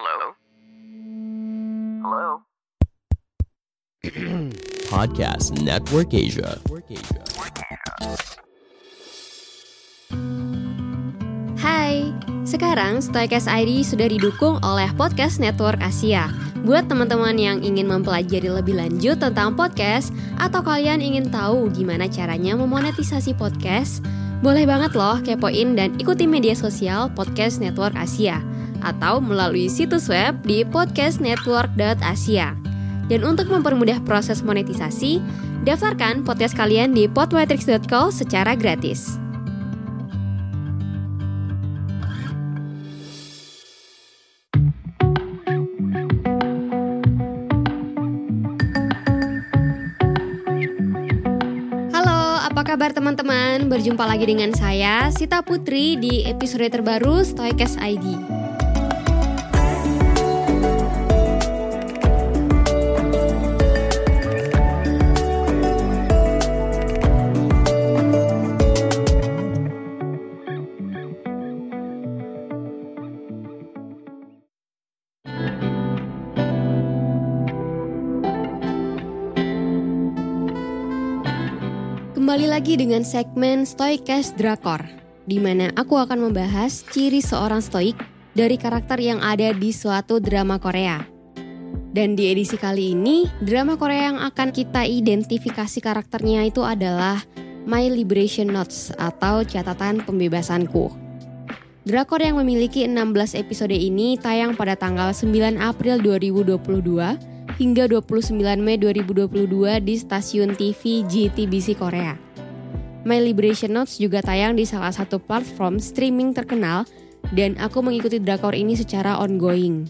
Hello? Hello? Podcast Network Asia. Hai, sekarang Stoikes ID sudah didukung oleh Podcast Network Asia. Buat teman-teman yang ingin mempelajari lebih lanjut tentang podcast atau kalian ingin tahu gimana caranya memonetisasi podcast, boleh banget loh kepoin dan ikuti media sosial Podcast Network Asia atau melalui situs web di podcastnetwork.asia. Dan untuk mempermudah proses monetisasi, daftarkan podcast kalian di podmetrics.co secara gratis. Kabar teman-teman? Berjumpa lagi dengan saya, Sita Putri di episode terbaru Stoikes ID. Kembali lagi dengan segmen Stoikes Drakor, di mana aku akan membahas ciri seorang stoik dari karakter yang ada di suatu drama Korea. Dan di edisi kali ini, drama Korea yang akan kita identifikasi karakternya itu adalah My Liberation Notes atau catatan pembebasanku. Drakor yang memiliki 16 episode ini tayang pada tanggal 9 April 2022 hingga 29 Mei 2022 di stasiun TV JTBC Korea. My Liberation Notes juga tayang di salah satu platform streaming terkenal dan aku mengikuti drakor ini secara ongoing.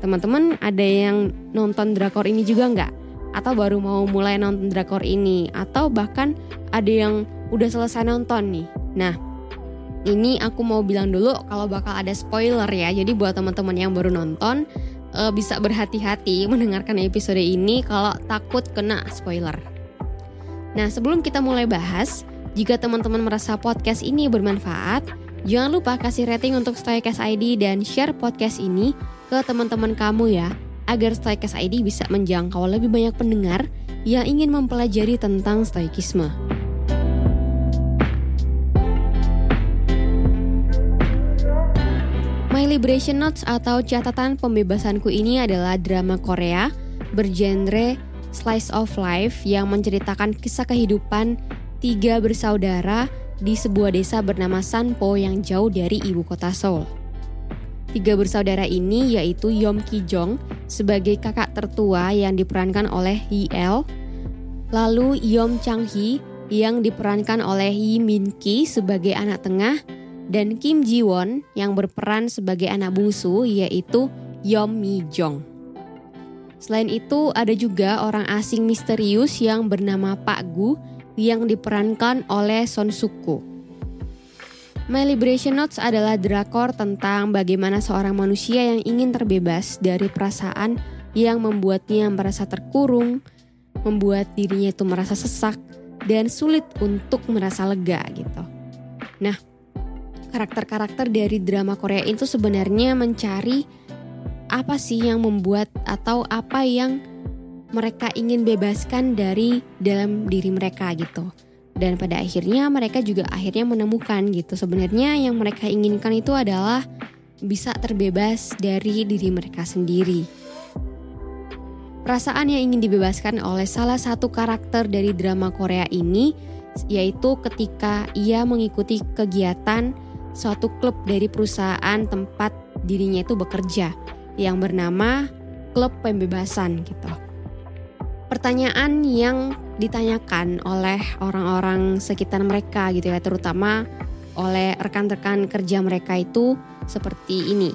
Teman-teman ada yang nonton drakor ini juga nggak? Atau baru mau mulai nonton drakor ini? Atau bahkan ada yang udah selesai nonton nih? Nah, ini aku mau bilang dulu kalau bakal ada spoiler ya. Jadi buat teman-teman yang baru nonton uh, bisa berhati-hati mendengarkan episode ini kalau takut kena spoiler. Nah, sebelum kita mulai bahas, jika teman-teman merasa podcast ini bermanfaat, jangan lupa kasih rating untuk Stoikes ID dan share podcast ini ke teman-teman kamu ya, agar Stoikes ID bisa menjangkau lebih banyak pendengar yang ingin mempelajari tentang stoikisme. My Liberation Notes atau catatan pembebasanku ini adalah drama Korea bergenre slice of life yang menceritakan kisah kehidupan tiga bersaudara di sebuah desa bernama Sanpo yang jauh dari ibu kota Seoul. Tiga bersaudara ini yaitu Yom Ki Jong sebagai kakak tertua yang diperankan oleh Hee El, lalu Yom Chang Hee yang diperankan oleh Yi Min Ki sebagai anak tengah, dan Kim Ji Won yang berperan sebagai anak bungsu yaitu Yom Mi Jong. Selain itu ada juga orang asing misterius yang bernama Pak Gu yang diperankan oleh Son Suku. My Liberation Notes adalah drakor tentang bagaimana seorang manusia yang ingin terbebas dari perasaan yang membuatnya merasa terkurung, membuat dirinya itu merasa sesak dan sulit untuk merasa lega gitu. Nah, karakter-karakter dari drama Korea itu sebenarnya mencari apa sih yang membuat atau apa yang mereka ingin bebaskan dari dalam diri mereka gitu. Dan pada akhirnya mereka juga akhirnya menemukan gitu. Sebenarnya yang mereka inginkan itu adalah bisa terbebas dari diri mereka sendiri. Perasaan yang ingin dibebaskan oleh salah satu karakter dari drama Korea ini yaitu ketika ia mengikuti kegiatan suatu klub dari perusahaan tempat dirinya itu bekerja yang bernama Klub Pembebasan gitu. Pertanyaan yang ditanyakan oleh orang-orang sekitar mereka gitu ya, terutama oleh rekan-rekan kerja mereka itu seperti ini.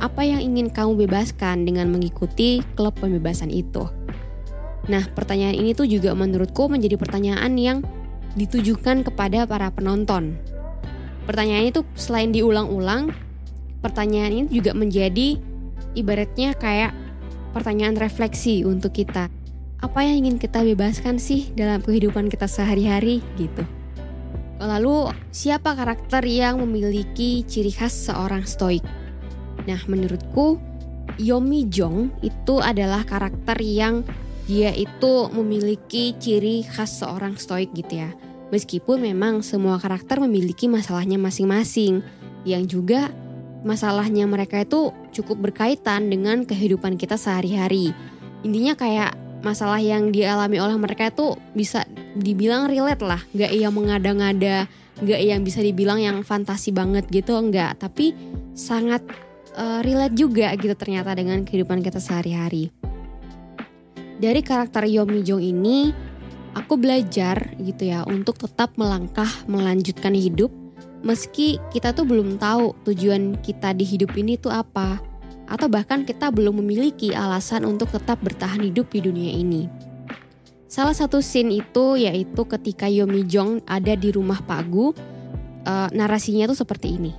Apa yang ingin kamu bebaskan dengan mengikuti klub pembebasan itu? Nah, pertanyaan ini tuh juga menurutku menjadi pertanyaan yang ditujukan kepada para penonton pertanyaan itu selain diulang-ulang, pertanyaan ini juga menjadi ibaratnya kayak pertanyaan refleksi untuk kita. Apa yang ingin kita bebaskan sih dalam kehidupan kita sehari-hari gitu. Lalu siapa karakter yang memiliki ciri khas seorang stoik? Nah, menurutku Yomi Jong itu adalah karakter yang dia itu memiliki ciri khas seorang stoik gitu ya. Meskipun memang semua karakter memiliki masalahnya masing-masing yang juga masalahnya mereka itu cukup berkaitan dengan kehidupan kita sehari-hari. Intinya kayak masalah yang dialami oleh mereka itu bisa dibilang relate lah, gak yang mengada-ngada, gak yang bisa dibilang yang fantasi banget gitu, enggak. Tapi sangat uh, relate juga gitu ternyata dengan kehidupan kita sehari-hari. Dari karakter Yomi Jong ini, aku belajar gitu ya untuk tetap melangkah melanjutkan hidup meski kita tuh belum tahu tujuan kita di hidup ini tuh apa atau bahkan kita belum memiliki alasan untuk tetap bertahan hidup di dunia ini. Salah satu scene itu yaitu ketika Yomi Jong ada di rumah Pak Gu, e, narasinya tuh seperti ini.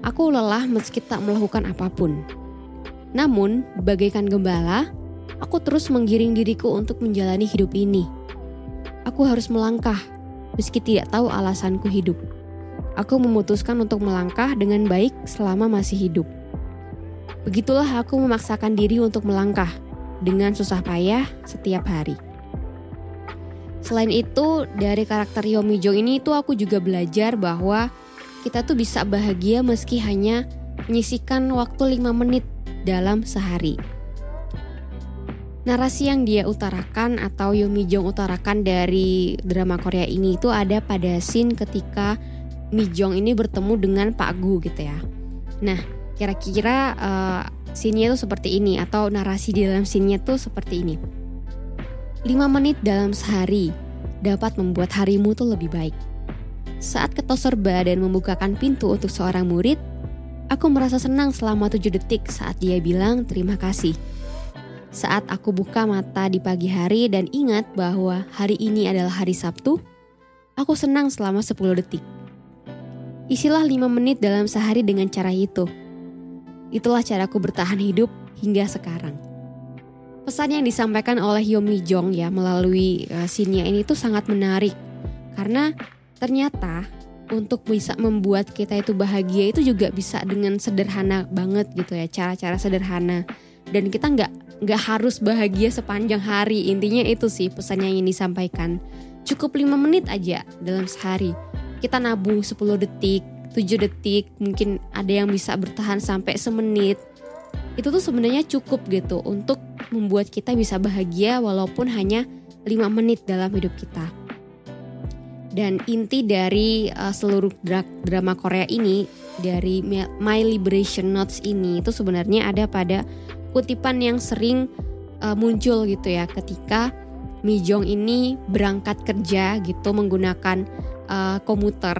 Aku lelah meski tak melakukan apa pun. Namun, bagaikan gembala, aku terus menggiring diriku untuk menjalani hidup ini. Aku harus melangkah, meski tidak tahu alasanku hidup. Aku memutuskan untuk melangkah dengan baik selama masih hidup. Begitulah aku memaksakan diri untuk melangkah dengan susah payah setiap hari. Selain itu, dari karakter Yomi Jong ini itu aku juga belajar bahwa kita tuh bisa bahagia meski hanya menyisikan waktu 5 menit dalam sehari. Narasi yang dia utarakan atau Yomi Jong utarakan dari drama Korea ini itu ada pada scene ketika Mi Jong ini bertemu dengan Pak Gu gitu ya. Nah, kira-kira uh, scene-nya tuh seperti ini atau narasi di dalam scene-nya tuh seperti ini. 5 menit dalam sehari dapat membuat harimu tuh lebih baik. Saat ketos serba dan membukakan pintu untuk seorang murid, aku merasa senang selama tujuh detik saat dia bilang terima kasih. Saat aku buka mata di pagi hari dan ingat bahwa hari ini adalah hari Sabtu, aku senang selama 10 detik. Isilah 5 menit dalam sehari dengan cara itu. Itulah caraku bertahan hidup hingga sekarang. Pesan yang disampaikan oleh Yomi Jong ya melalui uh, scene ini tuh sangat menarik karena ternyata untuk bisa membuat kita itu bahagia itu juga bisa dengan sederhana banget gitu ya cara-cara sederhana dan kita nggak nggak harus bahagia sepanjang hari. Intinya itu sih pesannya yang disampaikan. Cukup lima menit aja dalam sehari. Kita nabung 10 detik 7 detik mungkin ada yang bisa bertahan sampai semenit. Itu tuh sebenarnya cukup gitu untuk membuat kita bisa bahagia walaupun hanya 5 menit dalam hidup kita. Dan inti dari uh, seluruh dra drama Korea ini dari My Liberation Notes ini itu sebenarnya ada pada kutipan yang sering uh, muncul gitu ya ketika Mi Jong ini berangkat kerja gitu menggunakan uh, komuter.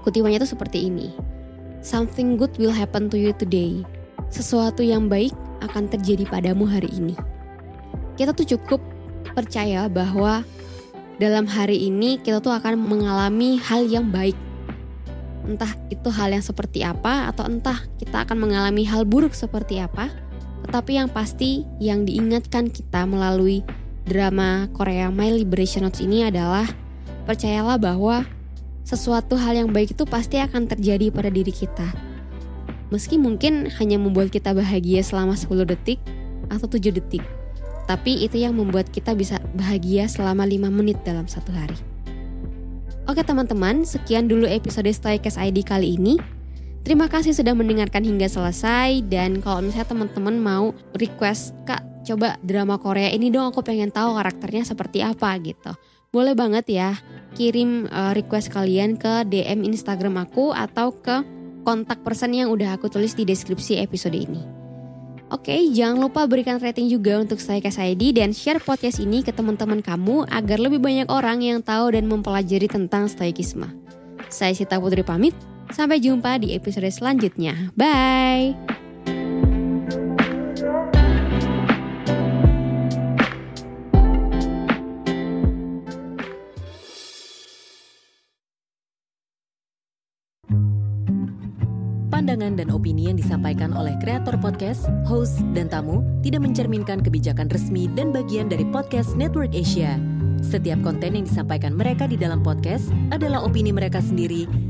Kutipannya itu seperti ini. Something good will happen to you today. Sesuatu yang baik akan terjadi padamu hari ini. Kita tuh cukup percaya bahwa dalam hari ini kita tuh akan mengalami hal yang baik. Entah itu hal yang seperti apa atau entah kita akan mengalami hal buruk seperti apa. Tetapi yang pasti yang diingatkan kita melalui drama Korea My Liberation Notes ini adalah percayalah bahwa sesuatu hal yang baik itu pasti akan terjadi pada diri kita. Meski mungkin hanya membuat kita bahagia selama 10 detik atau 7 detik. Tapi itu yang membuat kita bisa bahagia selama 5 menit dalam satu hari. Oke teman-teman, sekian dulu episode Stoikes ID kali ini. Terima kasih sudah mendengarkan hingga selesai dan kalau misalnya teman-teman mau request Kak coba drama Korea ini dong aku pengen tahu karakternya seperti apa gitu. Boleh banget ya kirim uh, request kalian ke DM Instagram aku atau ke kontak person yang udah aku tulis di deskripsi episode ini. Oke, jangan lupa berikan rating juga untuk saya ID dan share podcast ini ke teman-teman kamu agar lebih banyak orang yang tahu dan mempelajari tentang stoikisme. Saya Sita Putri pamit, sampai jumpa di episode selanjutnya. Bye! pandangan dan opini yang disampaikan oleh kreator podcast, host, dan tamu tidak mencerminkan kebijakan resmi dan bagian dari podcast Network Asia. Setiap konten yang disampaikan mereka di dalam podcast adalah opini mereka sendiri